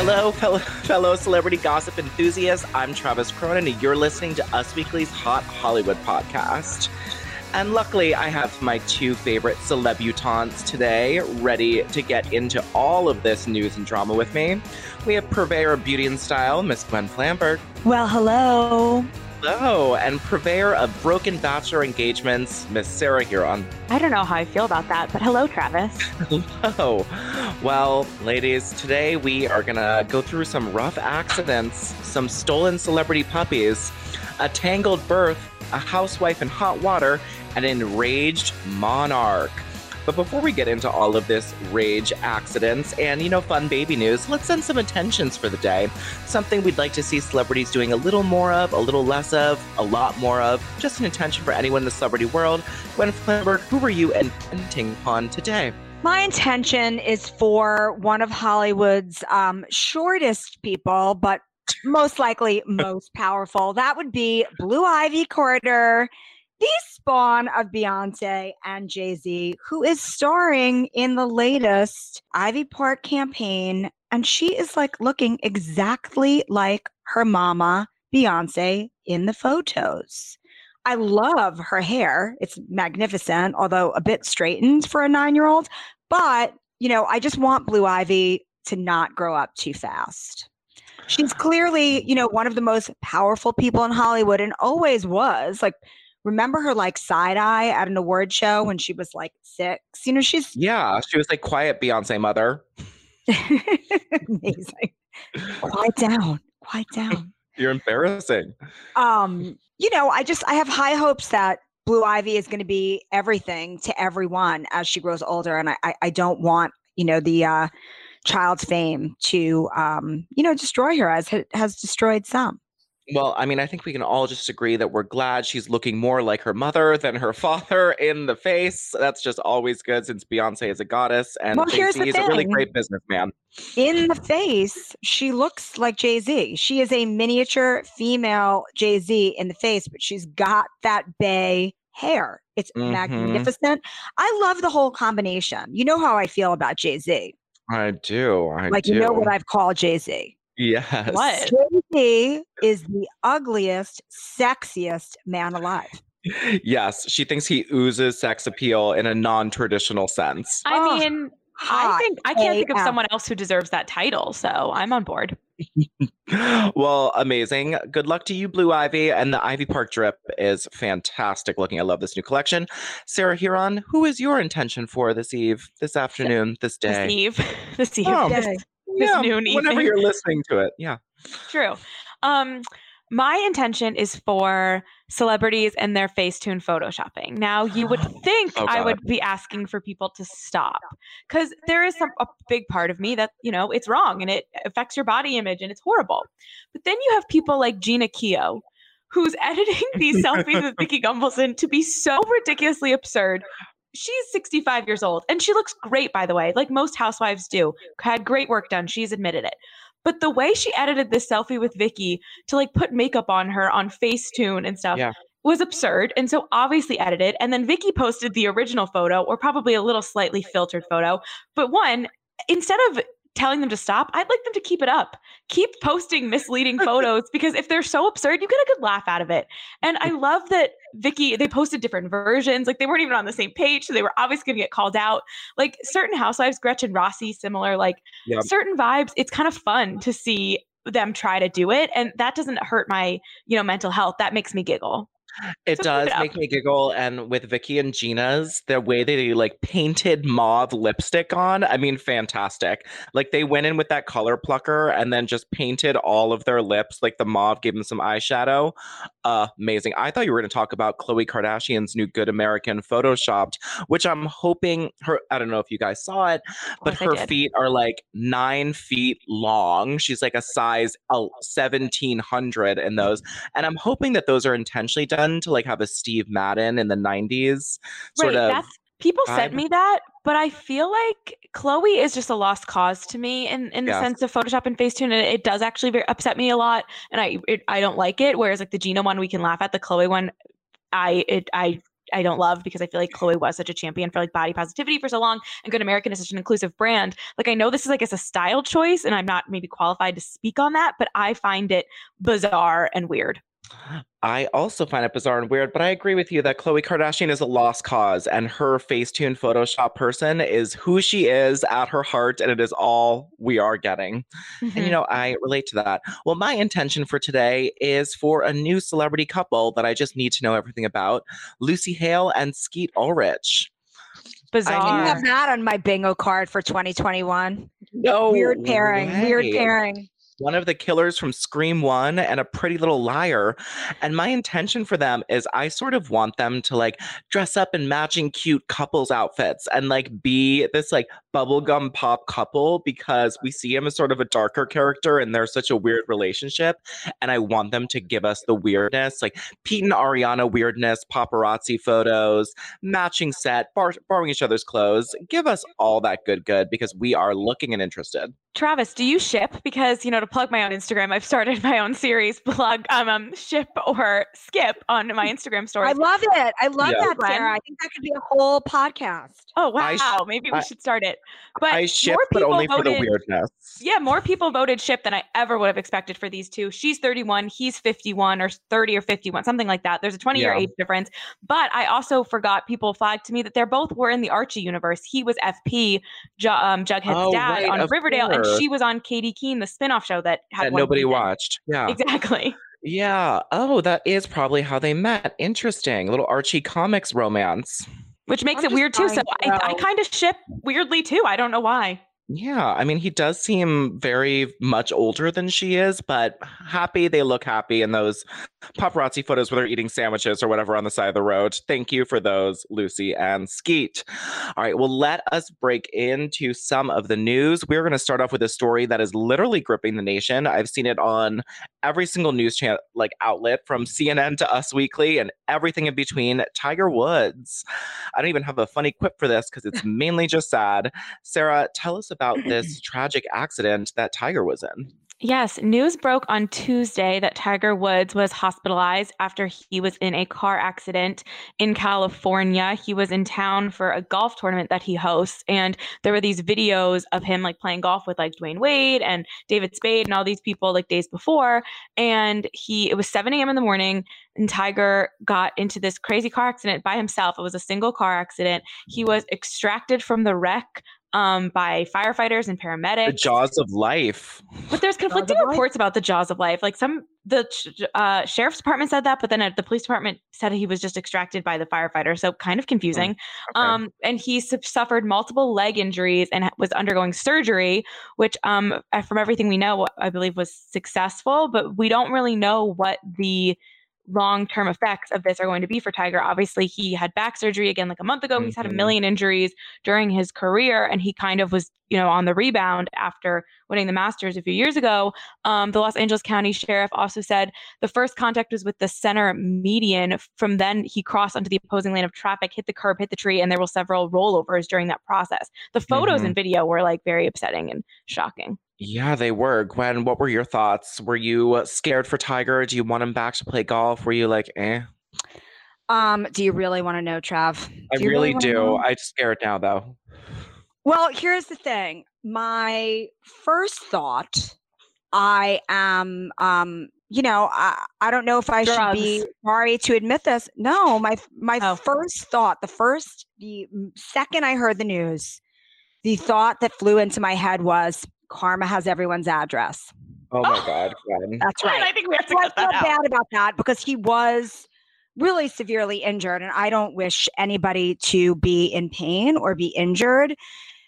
Hello, fellow, fellow celebrity gossip enthusiasts. I'm Travis Cronin, and you're listening to Us Weekly's Hot Hollywood podcast. And luckily, I have my two favorite celebutants today ready to get into all of this news and drama with me. We have purveyor of beauty and style, Miss Gwen Flamberg. Well, hello. Hello, and purveyor of broken bachelor engagements, Miss Sarah Hearon. I don't know how I feel about that, but hello, Travis. Hello. Well, ladies, today we are going to go through some rough accidents, some stolen celebrity puppies, a tangled birth, a housewife in hot water, an enraged monarch. But before we get into all of this rage accidents and, you know, fun baby news, let's send some attentions for the day. Something we'd like to see celebrities doing a little more of, a little less of, a lot more of. Just an attention for anyone in the celebrity world. Gwen Flamberg, who are you intending on today? My intention is for one of Hollywood's um, shortest people, but most likely most powerful. That would be Blue Ivy Carter, the spawn of Beyonce and Jay Z, who is starring in the latest Ivy Park campaign. And she is like looking exactly like her mama, Beyonce, in the photos. I love her hair. It's magnificent, although a bit straightened for a nine year old. But, you know, I just want Blue Ivy to not grow up too fast. She's clearly, you know, one of the most powerful people in Hollywood and always was. Like, remember her like side eye at an award show when she was like six? You know, she's Yeah, she was like quiet Beyonce mother. amazing. quiet down, quiet down. You're embarrassing. Um, you know, I just I have high hopes that Blue Ivy is going to be everything to everyone as she grows older, and I I, don't want you know the uh, child's fame to um, you know destroy her as has destroyed some. Well, I mean, I think we can all just agree that we're glad she's looking more like her mother than her father in the face. That's just always good since Beyonce is a goddess and Well, here's the is a really great businessman. In the face, she looks like Jay Z. She is a miniature female Jay Z in the face, but she's got that bay hair. It's Mhm. magnificent. I love the whole combination. You know how I feel about Jay Z. I do. I Like do. you know what I've called Jay Z. Yes. What? Jay Z is the ugliest, sexiest man alive. Yes. She thinks he oozes sex appeal in a non traditional sense. I Oh, mean, I think I can't think of someone else who deserves that title, so I'm on board. well, amazing. Good luck to you, Blue Ivy. And the Ivy Park drip is fantastic looking. I love this new collection. Sarah Hearon, who is your intention for this eve, this afternoon, this This day? eve, this eve, Oh, this, Yay. This Yeah, noon whenever you're listening to it. Yeah. True. Um, my intention is for celebrities and their Facetune photoshopping. Now, you would think Oh, I would be asking for people to stop because there is some, a big part of me that, you know, it's wrong and it affects your body image and it's horrible. But then you have people like Jeana Keough who's editing these selfies with Vicki Gunvalson to be so ridiculously absurd. She's 65 years old and she looks great, by the way, like most housewives do. Had great work done. She's admitted it. But the way she edited this selfie with Vicki to like put makeup on her on Facetune and stuff Yeah. was absurd. And so obviously edited. And then Vicki posted the original photo or probably a little slightly filtered photo. But one, instead of telling them to stop, I'd like them to keep it up. Keep posting misleading photos because if they're so absurd, you get a good laugh out of it. And I love that Vicki, they posted different versions. Like they weren't even on the same page. So they were obviously going to get called out. Like certain housewives, Gretchen Rossi, similar, like Yep. certain vibes. It's kind of fun to see them try to do it. And that doesn't hurt my, you know, mental health. That makes me giggle. It does make me giggle. And with Vicki and Jeana's, the way they like painted mauve lipstick on, I mean, fantastic. Like they went in with that color plucker and then just painted all of their lips. Like the mauve gave them some eyeshadow. Uh, amazing. I thought you were going to talk about Khloe Kardashian's new Good American Photoshopped, which I'm hoping her, I don't know if you guys saw it, but her feet are like nine feet long. She's like a size 1700 in those. And I'm hoping that those are intentionally done to like have a Steve Madden in the 90s sort right. of. That's people sent me that, but I feel like Khloe is just a lost cause to me in, in the sense of Photoshop and Facetune. And it does actually upset me a lot. And I it, I don't like it. Whereas like the Jeana one we can laugh at. The Khloe one I it I I don't love because I feel like Khloe was such a champion for like body positivity for so long and Good American is such an inclusive brand. Like I know this is like it's a style choice and I'm not maybe qualified to speak on that, but I find it bizarre and weird. I also find it bizarre and weird, but I agree with you that Khloe Kardashian is a lost cause and her Facetune Photoshop person is who she is at her heart, and it is all we are getting. And Mm-hmm. you know, I relate to that. Well, my intention for today is for a new celebrity couple that I just need to know everything about Lucy Hale and Skeet Ulrich. bizarre. I have that on my bingo card for 2021. No weird pairing. Weird pairing. One of the killers from Scream 1 and a pretty little liar. And my intention for them is I sort of want them to like dress up in matching cute couples outfits and like be this like bubblegum pop couple because we see him as sort of a darker character and they're such a weird relationship. And I want them to give us the weirdness, like Pete and Ariana weirdness, paparazzi photos, matching set, bar- borrowing each other's clothes. Give us all that good, good because we are looking and interested. Travis, do you ship? Because you know, to plug my own Instagram, I've started my own series, plug um, um ship or skip on my Instagram stories. I love it. I love Yeah. that, Sarah. I think that could be a whole podcast. oh wow, sh- maybe we I- should start it. But I ship, more but people only for the voted- weirdness. Yeah, more people voted ship than I ever would have expected for these two. She's 31, he's 51 or 30 or 51, something like that. There's a 20 year Yeah. age difference. But I also forgot people flagged to me that they're both were in the Archie universe. He was FP, Ju- um, Jughead's Oh, dad right, on of Riverdale, and course. She was on Katy Keene, the spinoff show that had that nobody season. watched. Yeah. Exactly. Yeah. Oh, that is probably how they met. Interesting. Little Archie comics romance. Which makes I'm it weird too. So I, I kind of ship weirdly too. I don't know why. Yeah. I mean, he does seem very much older than she is, but happy. They look happy in those paparazzi photos where they're eating sandwiches or whatever on the side of the road. Thank you for those, Lucy and Skeet. All right. Well, let us break into some of the news. We're going to start off with a story that is literally gripping the nation. I've seen it on every single news channel, like outlet from CNN to Us Weekly and everything in between. Tiger Woods. I don't even have a funny quip for this because it's mainly just sad. Sarah, tell us about this tragic accident that Tiger was in. Yes, news broke on Tuesday that Tiger Woods was hospitalized after he was in a car accident in California. He was in town for a golf tournament that he hosts, and there were these videos of him like playing golf with like Dwyane Wade and David Spade and all these people like days before. And he, it was 7 a.m. in the morning, and Tiger got into this crazy car accident by himself. It was a single car accident. He was extracted from the wreck um, by firefighters and paramedics. The jaws of life. But there's conflicting of life? reports about the jaws of life. Like some, the uh, sheriff's department said that, but then uh, the police department said he was just extracted by the firefighter. So kind of confusing. Okay. Um, and he su- suffered multiple leg injuries and was undergoing surgery, which, um, uh, from everything we know, I believe was successful. But we don't really know what the long-term effects of this are going to be for Tiger. Obviously, he had back surgery again like a month ago. He's had a Mhm. million injuries during his career, and he kind of was, you know, on the rebound after winning the Masters a few years ago. Um, the Los Angeles County Sheriff also said the first contact was with the center median. From then, he crossed onto the opposing lane of traffic, hit the curb, hit the tree, and there were several rollovers during that process. The photos Mhm. and video were like very upsetting and shocking. Yeah, they were. Gwen, what were your thoughts? Were you scared for Tiger? Do you want him back to play golf? Were you like, eh? Um, do you really want to know, Trav? I Do you really, wanna do. know? I'm scared now, though. Well, here's the thing. My first thought, I am um you know, I, I don't know if I should be sorry to admit this. No, my my Oh. first thought, the first, the second I heard the news, the thought that flew into my head was Karma has everyone's address. Oh my God, Gwen. That's And right. I think we have to So I cut that felt out. bad about that because he was really severely injured, and I don't wish anybody to be in pain or be injured.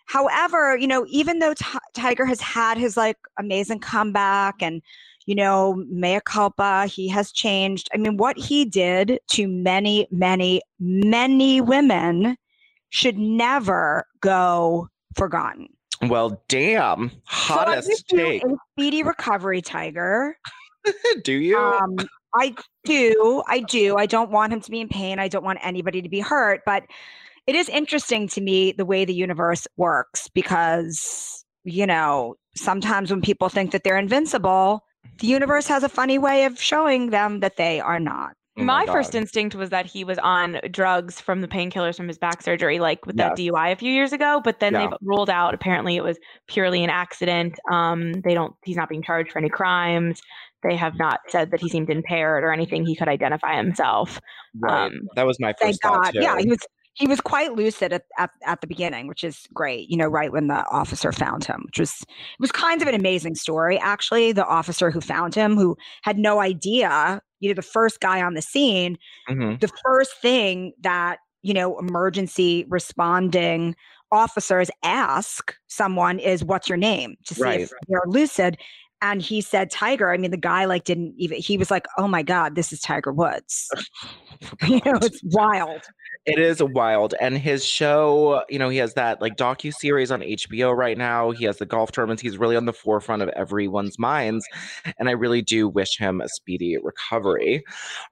However, you know, even though Ti- Tiger has had his like amazing comeback and you know, mea culpa, he has changed. I mean, what he did to many, many, many women should never go forgotten. Well, damn. So Hottest you take. a speedy recovery, Tiger. Do you? Um, I do. I do. I don't want him to be in pain. I don't want anybody to be hurt. But it is interesting to me the way the universe works because, you know, sometimes when people think that they're invincible, the universe has a funny way of showing them that they are not. Oh my first instinct was that he was on drugs from the painkillers from his back surgery, like with that DUI a few years ago. But then Yeah. they've ruled out apparently it was purely an accident. Um, they don't. He's not being charged for any crimes. They have not said that he seemed impaired or anything. He could identify himself. Right. Um, that was my first thought too. Yeah, he was he was quite lucid at, at, at the beginning, which is great, you know, right when the officer found him, which was it was kind of an amazing story, actually. The officer who found him, who had no idea, you know, the first guy on the scene, Mhm. the first thing that you know emergency responding officers ask someone is what's your name? to see Right. if they're lucid and he said tiger. I mean the guy like didn't even he was like oh my god this is tiger woods. You know it's wild It is wild. And his show, you know, he has that like docu series on HBO right now. He has the golf tournaments. He's really on the forefront of everyone's minds. And I really do wish him a speedy recovery.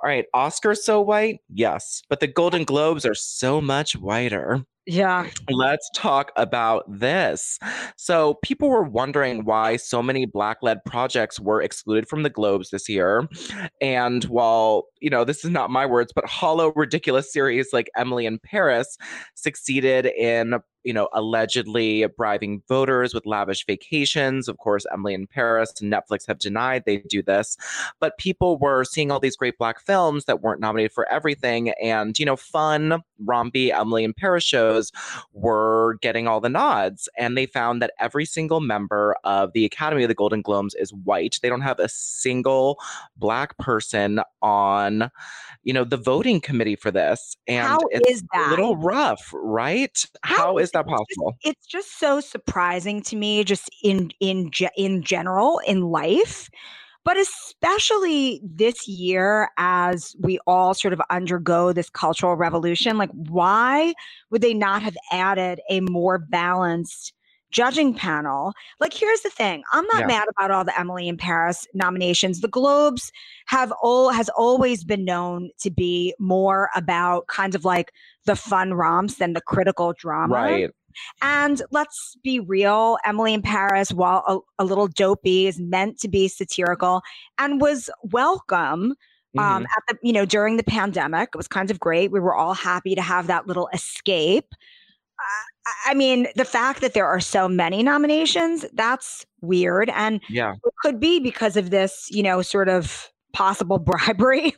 All right, Oscar's so white, yes, but the Golden Globes are so much whiter. Yeah Let's talk about this. So, people were wondering why so many Black led projects were excluded from the Globes this year. And while, you know, this is not my words, but hollow, ridiculous series like Emily in Paris succeeded in, you know, allegedly bribing voters with lavish vacations. Of course, Emily in Paris and Netflix have denied they do this. But people were seeing all these great Black films that weren't nominated for everything. And, you know, fun, rompy Emily in Paris shows were getting all the nods. And they found that every single member of the Academy of the Golden Globes is white. They don't have a single Black person on, you know, the voting committee for this. And how it's is that a little rough, right? How is that it's just- it's just so surprising to me just in in in general in life but especially this year as we all sort of undergo this cultural revolution like why would they not have added a more balanced judging panel like here's the thing i'm not Yeah. mad about all the emily in paris nominations the globes have all has always been known to be more about kind of like the fun romps than the critical drama Right. and let's be real, Emily in Paris, while a, a little dopey, is meant to be satirical and was welcome um, Mhm. at the you know during the pandemic. It was kind of great. We were all happy to have that little escape. Uh, I- mean, the fact that there are so many nominations, that's weird. And yeah. it could be because of this, you know, sort of possible bribery.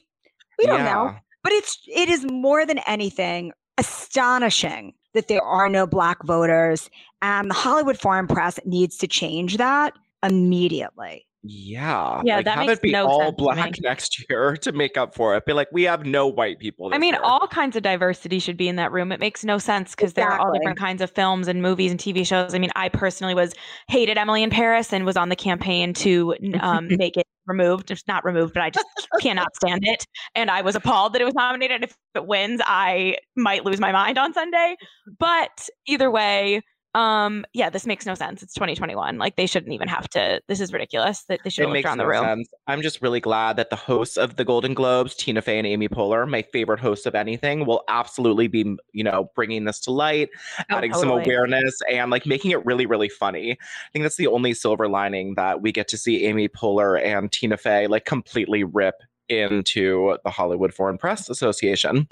we don't know. But it's it is more than anything astonishing that there are no black voters and the Hollywood Foreign Press needs to change that immediately. Yeah. Yeah, like, that have makes it be no all sense to black next year to make up for it. Be like, we have no white people. I mean, year. all kinds of diversity should be in that room. It makes no sense because there are all different kinds of films and movies and TV shows. I mean, I personally was hated Emily in Paris and was on the campaign to um, make it removed. It's not removed, but I just cannot stand it. And I was appalled that it was nominated. If it wins, I might lose my mind on Sunday. But either way, um, yeah, this makes no sense. It's 2021. Like they shouldn't even have to. This is ridiculous. That they should have withdrawn no the room. sense. I'm just really glad that the hosts of the Golden Globes, Tina Fey and Amy Poehler, my favorite hosts of anything, will absolutely be, you know, bringing this to light, Oh, adding some awareness, and like making it really, really funny. I think that's the only silver lining that we get to see Amy Poehler and Tina Fey like completely rip into the Hollywood Foreign Press Association.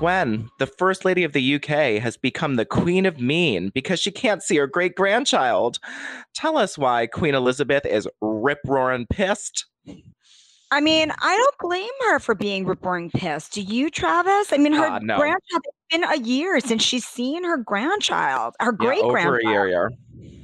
Gwen, the First Lady of the UK, has become the Queen of Mean because she can't see her great grandchild. Tell us why Queen Elizabeth is rip roaring pissed. I mean, I don't blame her for being rip roaring pissed. Do you, Travis? I mean, her Uh, no. grandchild. It's been a year since she's seen her grandchild, her Yeah, great over grandchild. a year, yeah.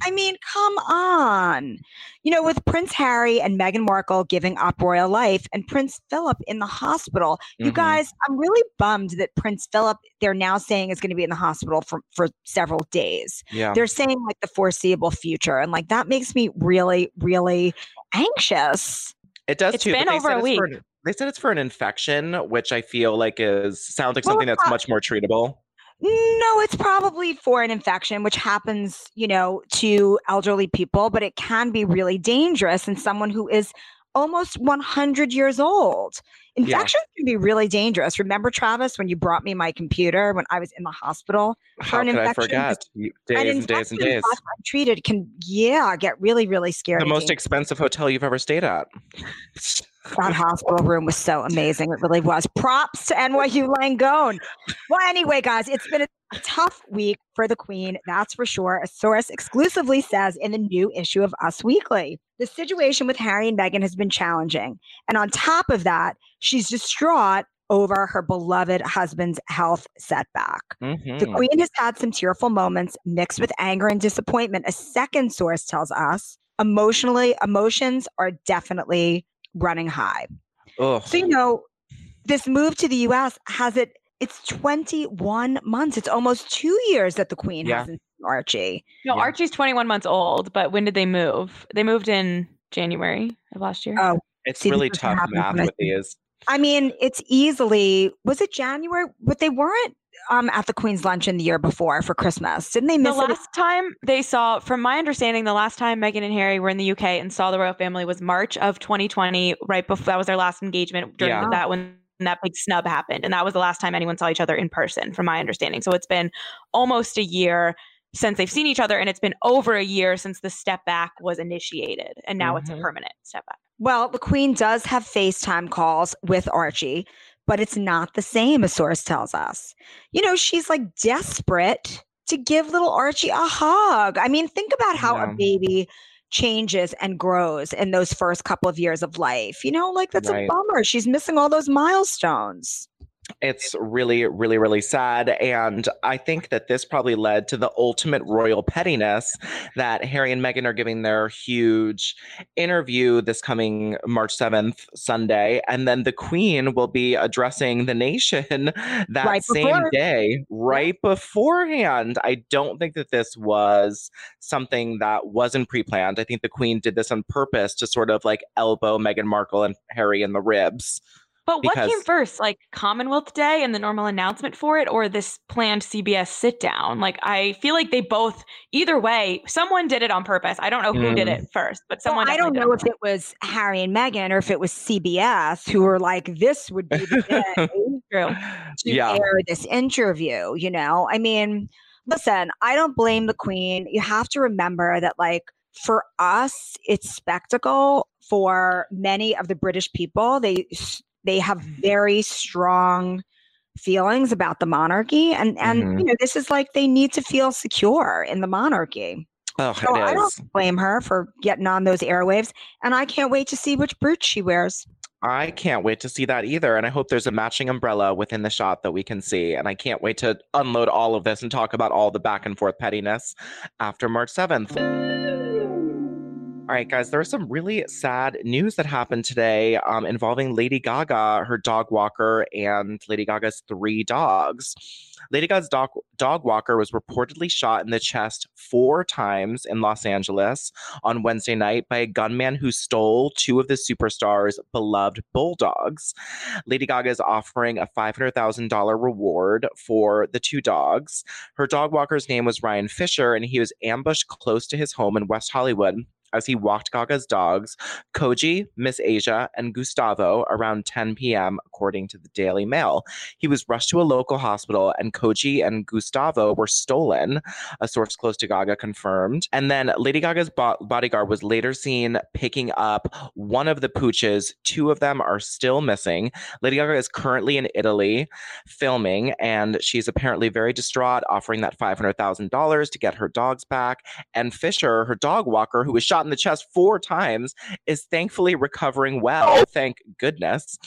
I mean, come on. You know, with Prince Harry and Meghan Markle giving up royal life and Prince Philip in the hospital, you Mhm. guys, I'm really bummed that Prince Philip, they're now saying is going to be in the hospital for, for several days. Yeah. They're saying like the foreseeable future. And like that makes me really, really anxious. It does It's too. been over a week. an- they said it's for an infection, which I feel like is sounds like Well, something that's much more treatable. No, it's probably for an infection, which happens, you know, to elderly people, but it can be really dangerous in someone who is almost 100 years old. Infections can be really dangerous. Remember, Travis, when you brought me my computer when I was in the hospital? How an could I forget? Days An and days and days. left untreated can, yeah, get really, really scary. The most expensive hotel you've ever stayed at. that hospital room was so amazing. It really was. Props to NYU Langone. Well, anyway, guys, it's been a tough week for the Queen. That's for sure. A source exclusively says in the new issue of Us Weekly. The situation with Harry and Meghan has been challenging. And on top of that, she's distraught over her beloved husband's health setback. The Mhm. Queen has had some tearful moments mixed with anger and disappointment. A second source tells us emotionally, emotions are definitely running high. Ugh. So, you know, this move to the US has it, it's 21 months. It's almost two years that the Queen Yeah. hasn't seen Archie. No, Yeah. Archie's 21 months old, but when did they move? They moved in January of last year. Oh, It's See, really tough happens math when I with these. I mean, it's easily, was it January? But they weren't um, at the Queen's luncheon the year before for Christmas. Didn't they the miss it? last time they saw, from my understanding, the last time Meghan and Harry were in the UK and saw the royal family was March of 2020, right before that was their last engagement during Yeah. that when that big snub happened. And that was the last time anyone saw each other in person, from my understanding. So it's been almost a year since they've seen each other, and it's been over a year since the step back was initiated. And now it's a Mhm. permanent step back. Well, the Queen does have FaceTime calls with Archie, but it's not the same, a source tells us. You know, she's like desperate to give little Archie a hug. I mean, think about how Yeah. a baby changes and grows in those first couple of years of life. You know, like that's a bummer. She's missing all those milestones. It's really, really, really sad. And I think that this probably led to the ultimate royal pettiness that Harry and Meghan are giving their huge interview this coming March 7th, Sunday. And then the Queen will be addressing the nation that Right same before. day, right beforehand. I don't think that this was something that wasn't pre planned. I think the Queen did this on purpose to sort of like elbow Meghan Markle and Harry in the ribs. But what came first, like Commonwealth Day and the normal announcement for it, or this planned CBS sit down? Like, I feel like they both, either way, someone did it on purpose. I don't know who did Mm. it first, but Well, someone. I don't definitely know did if it was Harry and Meghan or if it was CBS who were like, this would be the day. to Yeah. air this interview, you know? I mean, listen, I don't blame the queen. You have to remember that like for us, it's spectacle. For many of the British people, they s- they have very strong feelings about the monarchy and and Mhm. you know this is like they need to feel secure in the monarchy Oh, so i don't blame her for getting on those airwaves and i can't wait to see which brooch she wears I can't wait to see that either. And I hope there's a matching umbrella within the shot that we can see. And I can't wait to unload all of this and talk about all the back and forth pettiness after March 7th. All right, guys, there was some really sad news that happened today um, involving Lady Gaga, her dog walker, and Lady Gaga's three dogs. Lady Gaga's dog, dog walker was reportedly shot in the chest four times in Los Angeles on Wednesday night by a gunman who stole two of the superstar's beloved bulldogs. Lady Gaga is offering a $500,000 reward for the two dogs. Her dog walker's name was Ryan Fisher, and he was ambushed close to his home in West Hollywood as he walked Gaga's dogs, Koji, Miss Asia, and Gustavo around 10 p.m., according to the Daily Mail. He was rushed to a local hospital, and Koji and Gustavo were stolen, a source close to Gaga confirmed. And then Lady Gaga's bo- bodyguard was later seen picking up one of the pooches. Two of them are still missing. Lady Gaga is currently in Italy filming, and she's apparently very distraught, offering that $500,000 to get her dogs back. And Fisher, her dog walker, who was shot in the chest four times, is thankfully recovering well. Thank goodness.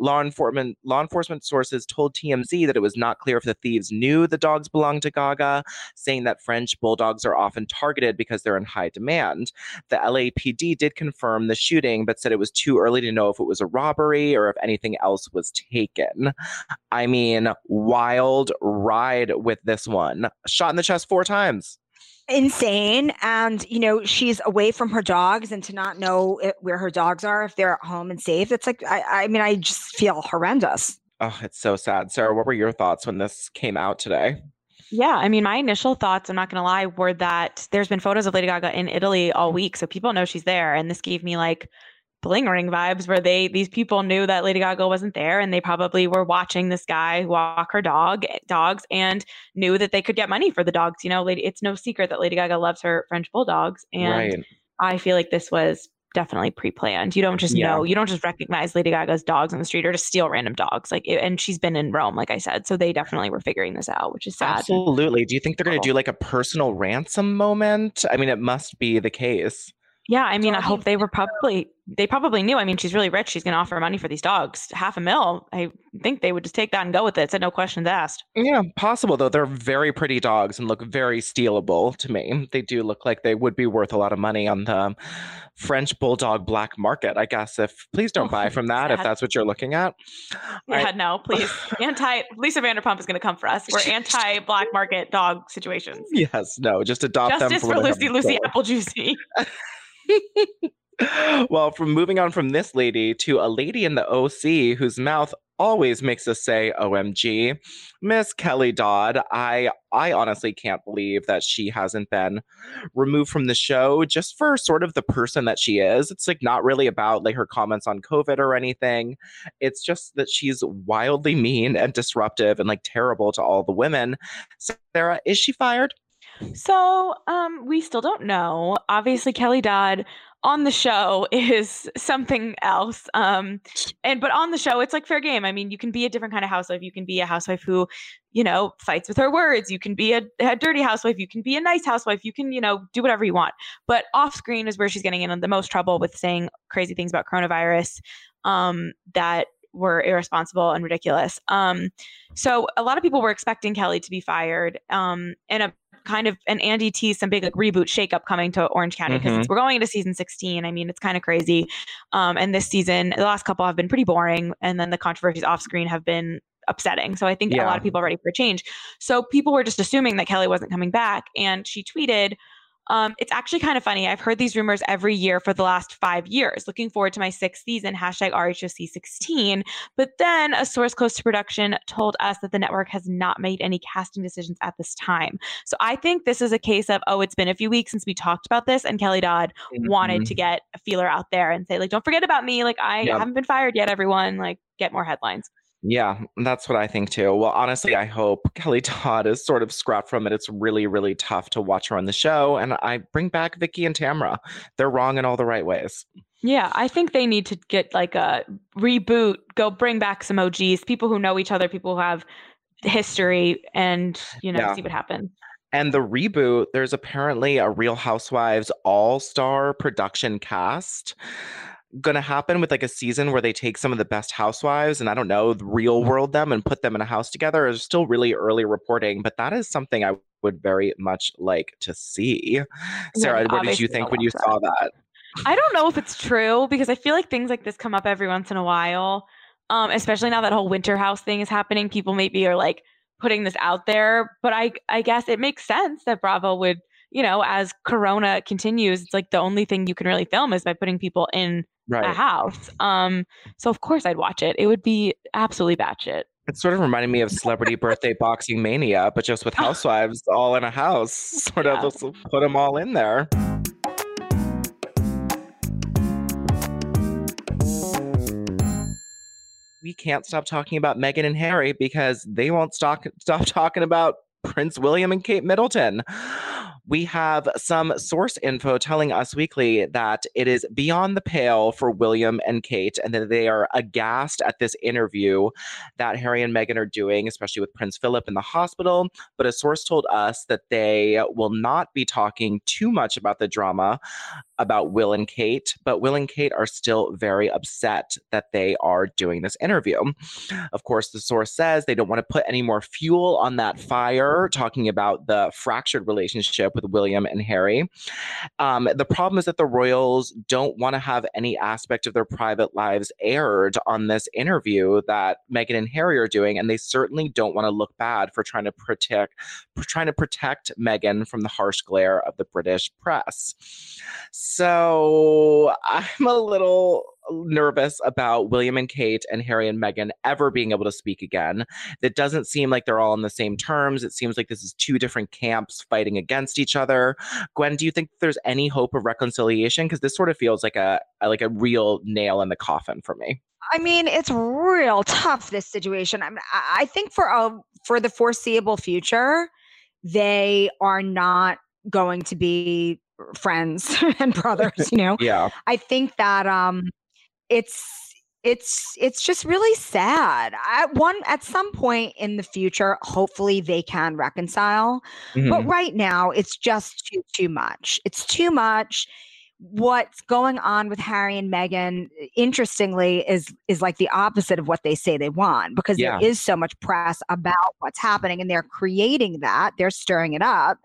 Law enforcement law enforcement sources told TMZ that it was not clear if the thieves knew the dogs belonged to Gaga, saying that French bulldogs are often targeted because they're in high demand. The LAPD did confirm the shooting, but said it was too early to know if it was a robbery or if anything else was taken. I mean, wild ride with this one. Shot in the chest four times insane and you know she's away from her dogs and to not know it, where her dogs are if they're at home and safe it's like I, I mean i just feel horrendous oh it's so sad sarah what were your thoughts when this came out today yeah, I mean, my initial thoughts, I'm not going to lie, were that there's been photos of Lady Gaga in Italy all week. So people know she's there. And this gave me like bling ring vibes where they these people knew that Lady Gaga wasn't there and they probably were watching this guy walk her dog dogs and knew that they could get money for the dogs. You know, lady, it's no secret that Lady Gaga loves her French bulldogs and right. I feel like this was definitely pre-planned. You don't just yeah. know, you don't just recognize Lady Gaga's dogs on the street or just steal random dogs. Like, and she's been in Rome, like I said, so they definitely were figuring this out, which is sad. Absolutely. Do you think they're going to do like a personal ransom moment? I mean, it must be the case. Yeah, I mean, I hope they were probably they probably knew. I mean, she's really rich. She's going to offer money for these dogs, half a mil. I think they would just take that and go with it. Said no questions asked. Yeah, possible though. They're very pretty dogs and look very stealable to me. They do look like they would be worth a lot of money on the French bulldog black market. I guess if please don't buy from that if that's what you're looking at. Yeah, right. no, please. Anti Lisa Vanderpump is going to come for us. We're anti black market dog situations. Yes, no, just adopt Justice them for Lucy Lucy Apple Juicy. well, from moving on from this lady to a lady in the OC whose mouth always makes us say OMG, Miss Kelly Dodd. I I honestly can't believe that she hasn't been removed from the show just for sort of the person that she is. It's like not really about like her comments on COVID or anything. It's just that she's wildly mean and disruptive and like terrible to all the women. Sarah, is she fired? So, um, we still don't know. Obviously, Kelly Dodd on the show is something else. Um, and but on the show, it's like fair game. I mean, you can be a different kind of housewife. You can be a housewife who, you know, fights with her words. You can be a, a dirty housewife. You can be a nice housewife. You can, you know, do whatever you want. But off screen is where she's getting in the most trouble with saying crazy things about coronavirus. Um, that were irresponsible and ridiculous. Um, so a lot of people were expecting Kelly to be fired. Um, and a kind of an Andy teased some big like reboot shakeup coming to Orange County because mm-hmm. we're going into season 16. I mean, it's kind of crazy. Um, and this season, the last couple have been pretty boring, and then the controversies off screen have been upsetting. So I think yeah. a lot of people are ready for a change. So people were just assuming that Kelly wasn't coming back, and she tweeted um, it's actually kind of funny. I've heard these rumors every year for the last five years. Looking forward to my sixth season, hashtag RHOC 16. But then a source close to production told us that the network has not made any casting decisions at this time. So I think this is a case of, oh, it's been a few weeks since we talked about this, and Kelly Dodd mm-hmm. wanted to get a feeler out there and say, like, don't forget about me. Like, I yep. haven't been fired yet, everyone. Like, get more headlines. Yeah, that's what I think too. Well, honestly, I hope Kelly Dodd is sort of scrapped from it. It's really, really tough to watch her on the show. And I bring back Vicki and Tamra. They're wrong in all the right ways. Yeah, I think they need to get like a reboot, go bring back some OGs, people who know each other, people who have history, and, you know, yeah. see what happens. And the reboot, there's apparently a Real Housewives all star production cast going to happen with like a season where they take some of the best housewives and I don't know, real mm-hmm. world them and put them in a house together is still really early reporting, but that is something I would very much like to see. Sarah, yeah, what did you think when you that. saw that? I don't know if it's true because I feel like things like this come up every once in a while. Um, especially now that whole winter house thing is happening. People maybe are like putting this out there, but I I guess it makes sense that Bravo would, you know, as Corona continues, it's like the only thing you can really film is by putting people in right. a house. Um, so of course I'd watch it. It would be absolutely batshit. It sort of reminded me of Celebrity Birthday Boxing Mania, but just with housewives all in a house. Sort yeah. of put them all in there. We can't stop talking about Meghan and Harry because they won't stop, stop talking about Prince William and Kate Middleton. We have some source info telling Us Weekly that it is beyond the pale for William and Kate, and that they are aghast at this interview that Harry and Meghan are doing, especially with Prince Philip in the hospital. But a source told us that they will not be talking too much about the drama about Will and Kate, but Will and Kate are still very upset that they are doing this interview. Of course, the source says they don't want to put any more fuel on that fire, talking about the fractured relationship with William and Harry. Um, the problem is that the royals don't want to have any aspect of their private lives aired on this interview that Meghan and Harry are doing, and they certainly don't want to look bad for trying to protect trying to protect Meghan from the harsh glare of the British press. So I'm a little nervous about William and Kate and Harry and Meghan ever being able to speak again. That doesn't seem like they're all on the same terms. It seems like this is two different camps fighting against each other. Gwen, do you think there's any hope of reconciliation? Because this sort of feels like a like a real nail in the coffin for me. I mean, it's real tough this situation. I mean, I think for a for the foreseeable future, they are not going to be friends and brothers you know yeah i think that um it's it's it's just really sad at one at some point in the future hopefully they can reconcile mm-hmm. but right now it's just too too much it's too much what's going on with Harry and Meghan interestingly is is like the opposite of what they say they want because yeah. there is so much press about what's happening and they're creating that they're stirring it up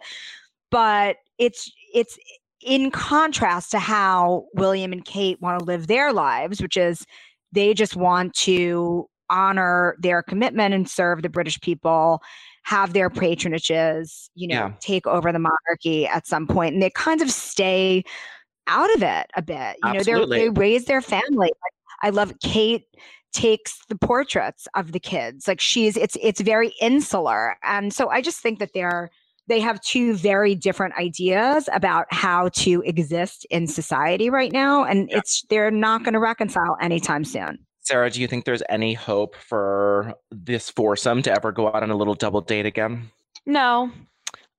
but it's it's in contrast to how William and Kate want to live their lives, which is they just want to honor their commitment and serve the British people, have their patronages, you know, yeah. take over the monarchy at some point, and they kind of stay out of it a bit. You Absolutely. know, they raise their family. I love Kate takes the portraits of the kids. Like she's it's it's very insular, and so I just think that they're they have two very different ideas about how to exist in society right now and yeah. it's they're not going to reconcile anytime soon. Sarah do you think there's any hope for this foursome to ever go out on a little double date again? No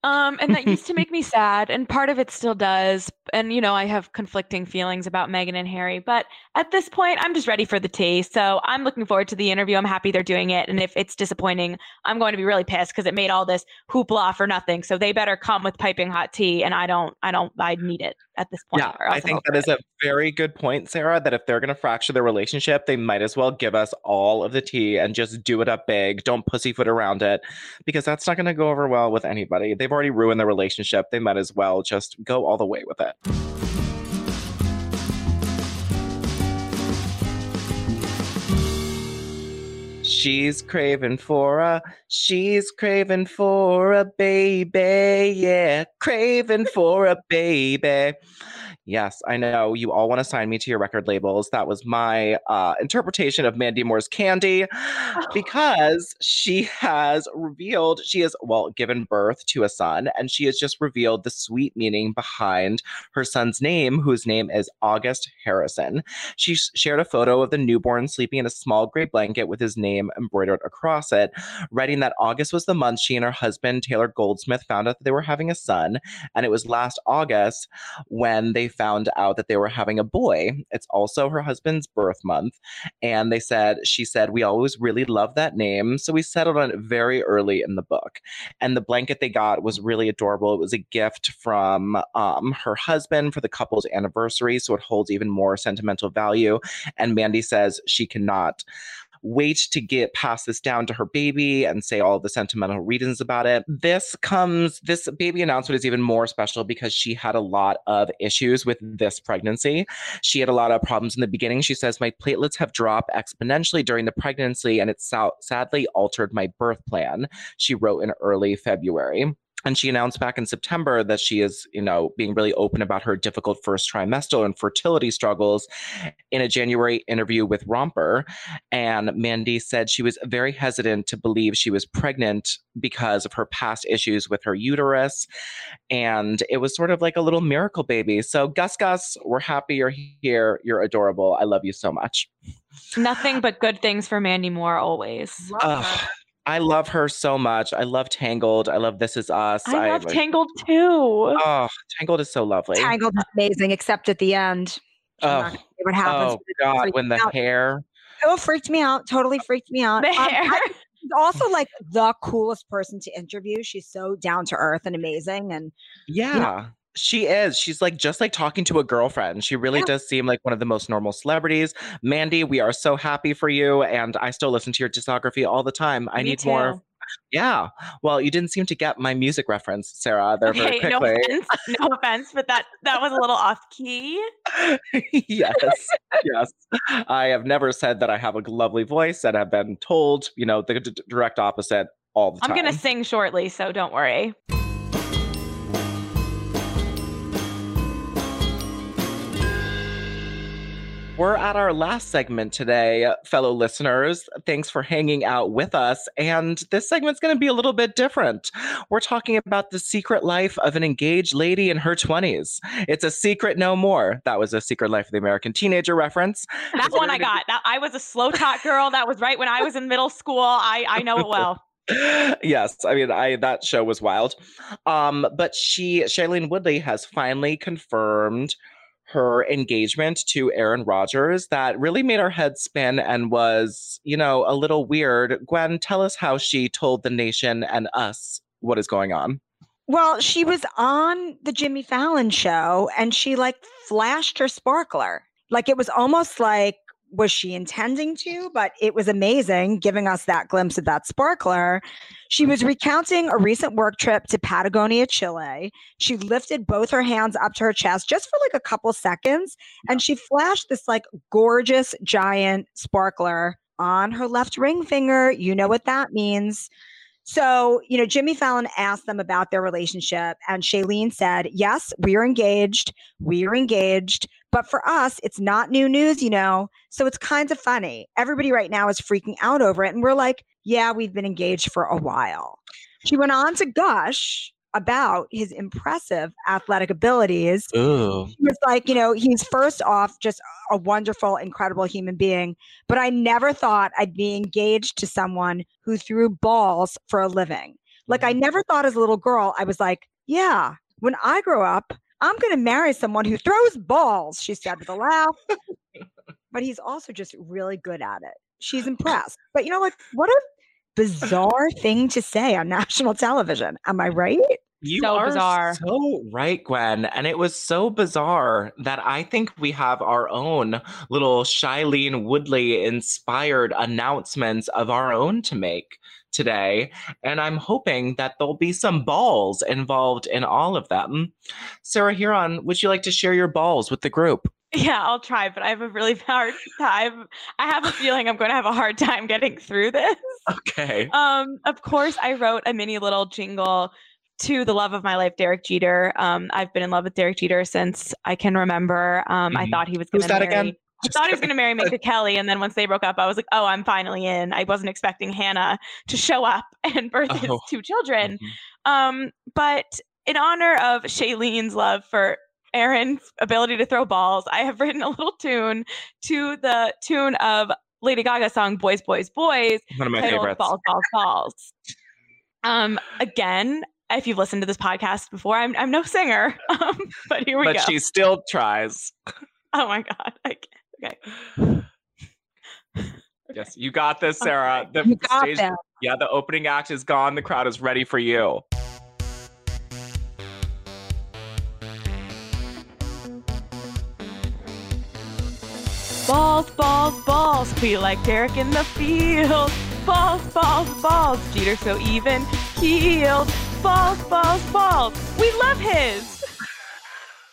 um, and that used to make me sad, and part of it still does. And you know, I have conflicting feelings about Meghan and Harry, but at this point, I'm just ready for the tea. So I'm looking forward to the interview. I'm happy they're doing it, and if it's disappointing, I'm going to be really pissed because it made all this hoopla for nothing. So they better come with piping hot tea, and I don't, I don't, I need it at this point. Yeah, I think that is a very good point, Sarah. That if they're going to fracture their relationship, they might as well give us all of the tea and just do it up big. Don't pussyfoot around it, because that's not going to go over well with anybody. They've already ruined their relationship. They might as well just go all the way with it. She's craving for a, she's craving for a baby. Yeah, craving for a baby. Yes, I know you all want to sign me to your record labels. That was my uh, interpretation of Mandy Moore's Candy because she has revealed, she has, well, given birth to a son, and she has just revealed the sweet meaning behind her son's name, whose name is August Harrison. She shared a photo of the newborn sleeping in a small gray blanket with his name embroidered across it, writing that August was the month she and her husband, Taylor Goldsmith, found out that they were having a son. And it was last August when they found out that they were having a boy. It's also her husband's birth month. And they said, she said, we always really loved that name. So we settled on it very early in the book. And the blanket they got was really adorable. It was a gift from um, her husband for the couple's anniversary. So it holds even more sentimental value. And Mandy says she cannot wait to get pass this down to her baby and say all the sentimental reasons about it. This comes, this baby announcement is even more special because she had a lot of issues with this pregnancy. She had a lot of problems in the beginning. She says, My platelets have dropped exponentially during the pregnancy and it sadly altered my birth plan, she wrote in early February. And she announced back in September that she is, you know, being really open about her difficult first trimester and fertility struggles in a January interview with Romper. And Mandy said she was very hesitant to believe she was pregnant because of her past issues with her uterus. And it was sort of like a little miracle baby. So, Gus Gus, we're happy you're here. You're adorable. I love you so much. Nothing but good things for Mandy Moore always. Ugh, I love her so much. I love Tangled. I love This Is Us. I love like- Tangled too. Oh, Tangled is so lovely. Tangled is amazing, except at the end. Oh, what happens. oh but God, when the out. hair. Oh, freaked me out. Totally freaked me out. The Um, hair. think she's also like the coolest person to interview. She's so down to earth and amazing. And Yeah. She is. She's like just like talking to a girlfriend. She really Yeah. does seem like one of the most normal celebrities. Mandy, we are so happy for you. And I still listen to your discography all the time. I Me need more. Yeah. Well, you didn't seem to get my music reference, Sarah, there very Okay, no quickly. offense, no offense, but that that was a little off key. yes. yes. I have never said that I have a lovely voice and have been told, you know, the d- direct opposite all the time. I'm gonna sing shortly, so don't worry. We're at our last segment today, fellow listeners. Thanks for hanging out with us. And this segment's going to be a little bit different. We're talking about the secret life of an engaged lady in her 20s. It's a secret no more. That was a Secret Life of the American Teenager reference. That's one I got. That I was a slow talk girl. That was right when I was in middle school. I I know it well. yes, I mean, I that show was wild. Um, but she, Shailene Woodley, has finally confirmed her engagement to Aaron Rodgers. That really made our heads spin and was, you know, a little weird. Gwen, tell us how she told the nation and us what is going on. well, she was on the Jimmy Fallon show and she like flashed her sparkler. Like it was almost like, was she intending to? But it was amazing giving us that glimpse of that sparkler. She was mm-hmm. recounting a recent work trip to Patagonia, Chile. She lifted both her hands up to her chest just for like a couple seconds and she flashed this like gorgeous giant sparkler on her left ring finger. You know what that means. So, you know, Jimmy Fallon asked them about their relationship, and Shailene said, Yes, we are engaged. We are engaged. But for us, it's not new news, you know. So it's kind of funny. Everybody right now is freaking out over it. And we're like, Yeah, we've been engaged for a while. She went on to gush about his impressive athletic abilities Ooh. he was like, you know, he's first off just a wonderful, incredible human being. But I never thought I'd be engaged to someone who threw balls for a living. Like, I mm. never thought as a little girl, I was like, yeah, when I grow up, I'm going to marry someone who throws balls, she said with a laugh. but he's also just really good at it. She's impressed. But you know what? What a bizarre thing to say on national television. Am I right? You So are bizarre. so right, Gwen. And it was so bizarre that I think we have our own little Shailene Woodley inspired announcements of our own to make today. And I'm hoping that there'll be some balls involved in all of them. Sarah Hearon, would you like to share your balls with the group? Yeah, I'll try, but I have a really hard time. I have a feeling I'm going to have a hard time getting through this. Okay. Um, of course, I wrote a mini little jingle to the love of my life, Derek Jeter. Um, I've been in love with Derek Jeter since I can remember. Um, I Mhm. thought he was going to marry. again? I thought he was going to marry Minka Kelly, and then once they broke up, I was like, "Oh, I'm finally in." I wasn't expecting Hannah to show up and birth his Oh. two children. Mhm. Um, but in honor of Shailene's love for Aaron's ability to throw balls, I have written a little tune to the tune of Lady Gaga's song "Boys, Boys, Boys," One of my favorites. "Balls, Balls, Balls." Um, again, if you've listened to this podcast before, I'm I'm no singer, um, but here we But go. But she still tries. oh my god, I can't. Okay. Yes, you got this, Sarah. The You got stage- that. Yeah, the opening act is gone. The crowd is ready for you. Balls, balls, balls. We like Derek in the field. Balls, balls, balls. Jeter so even keeled. Balls, balls, balls. We love his.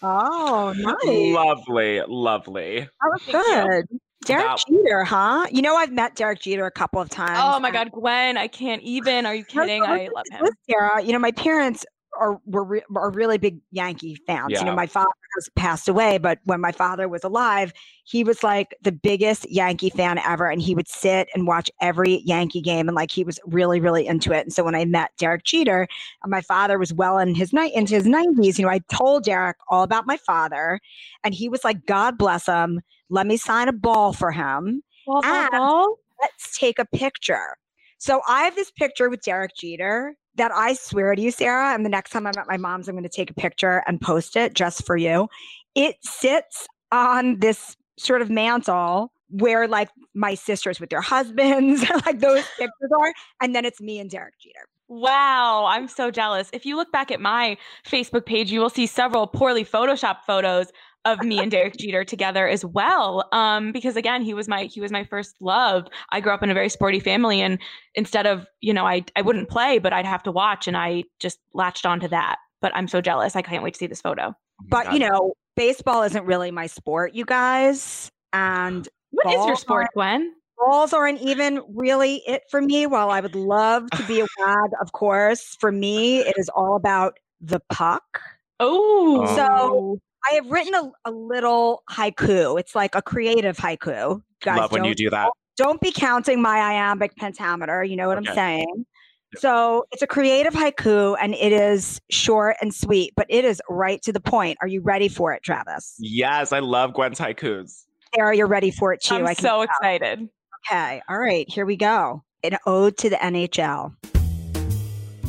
Oh, nice. Lovely, lovely. That was good. Derek That- Jeter, huh? You know, I've met Derek Jeter a couple of times. Oh my God, Gwen, I can't even. Are you kidding? so I love him. with Sarah, you know, my parents are were re- are really big Yankee fans. You know, my father has passed away, but when my father was alive, he was like the biggest Yankee fan ever, and he would sit and watch every Yankee game, and like he was really, really into it. And so when I met Derek Jeter, and my father was well in his night into his nineties, you know, I told Derek all about my father, and he was like, "God bless him. Let me sign a ball for him." Ball, ball, And- ball. let's take a picture. So I have this picture with Derek Jeter that I swear to you, Sarah, and the next time I'm at my mom's, I'm going to take a picture and post it just for you. It sits on this sort of mantle where like my sisters with their husbands, like those pictures are, and then it's me and Derek Jeter. Wow, I'm so jealous. If you look back at my Facebook page, you will see several poorly photoshopped photos of me and Derek Jeter together as well. Um, because again, he was my he was my first love. I grew up in a very sporty family, and instead of you know, I I wouldn't play, but I'd have to watch, and I just latched onto that. But I'm so jealous. I can't wait to see this photo. But you know, baseball isn't really my sport, you guys. And What is your sport, Gwen? balls aren't even really it for me. While I would love to be a wag, of course, for me, it is all about the puck. Oh, So- I have written a, a little haiku. It's like a creative haiku. Guys, Love when don't, you do that. don't be counting my iambic pentameter. You know what Okay. I'm saying? Yep. So it's a creative haiku and it is short and sweet, but it is right to the point. Are you ready for it, Travis? Yes, I love Gwen's haikus. Sarah, you're ready for it too. I'm I can so excited. Okay. All right. Here we go. An ode to the NHL.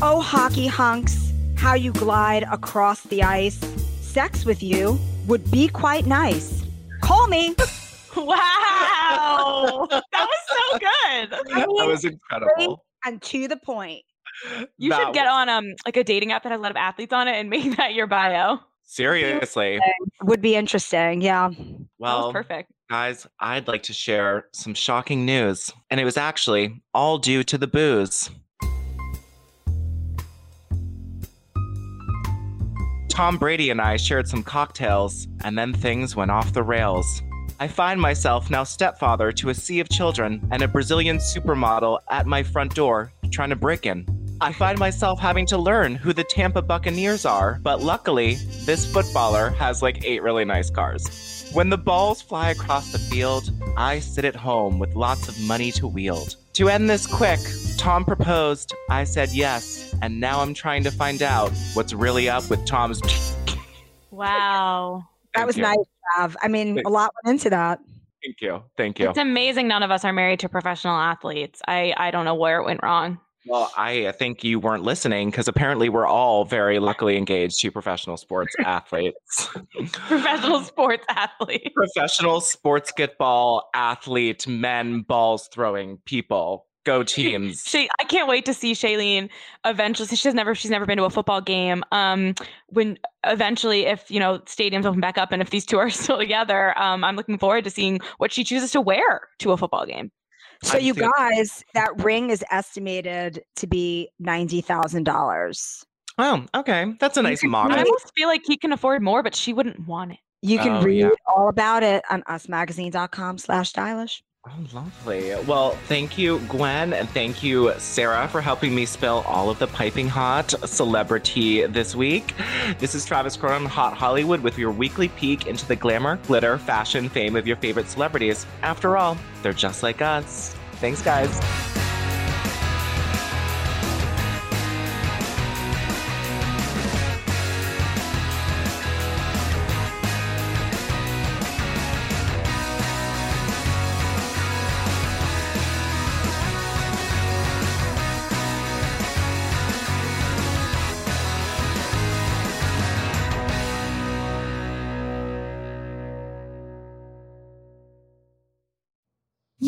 Oh, hockey hunks, how you glide across the ice. Sex with you would be quite nice. Call me. Wow, that was so good. That was incredible. and to the point. You That should get was- on um like a dating app that has a lot of athletes on it and make that your bio. Seriously. Would be interesting. Yeah. that Well, was perfect. guys, I'd like to share some shocking news. And it was actually all due to the booze. Tom Brady and I shared some cocktails, and then things went off the rails. I find myself now stepfather to a sea of children and a Brazilian supermodel at my front door trying to break in. I find myself having to learn who the Tampa Buccaneers are, but luckily, this footballer has like eight really nice cars. When the balls fly across the field, I sit at home with lots of money to wield. To end this quick, Tom proposed, I said yes, and now I'm trying to find out what's really up with Tom's. Wow. That Thank was you. nice, Trav. I mean, Thank- a lot went into that. Thank you. Thank you. It's amazing none of us are married to professional athletes. I I don't know where it went wrong. Well, I think you weren't listening because apparently we're all very luckily engaged to professional sports athletes. Professional sports athlete. professional sports basketball athlete, men, balls throwing people. Go teams. She, I can't wait to see Shailene eventually. She's never she's never been to a football game. Um, when eventually, if you know stadiums open back up and if these two are still together, um, I'm looking forward to seeing what she chooses to wear to a football game. So I you think- guys, that ring is estimated to be ninety thousand dollars. Oh, okay. That's a nice model. I modest. almost feel like he can afford more, but she wouldn't want it. You can Oh, read yeah. all about it on usmagazine.com slash stylish. Oh, lovely. Well, thank you, Gwen, and thank you, Sarah, for helping me spill all of the piping hot celebrity this week. This is Travis Cronin, Hot Hollywood, with your weekly peek into the glamour, glitter, fashion, fame of your favorite celebrities. After all, they're just like us. Thanks, guys.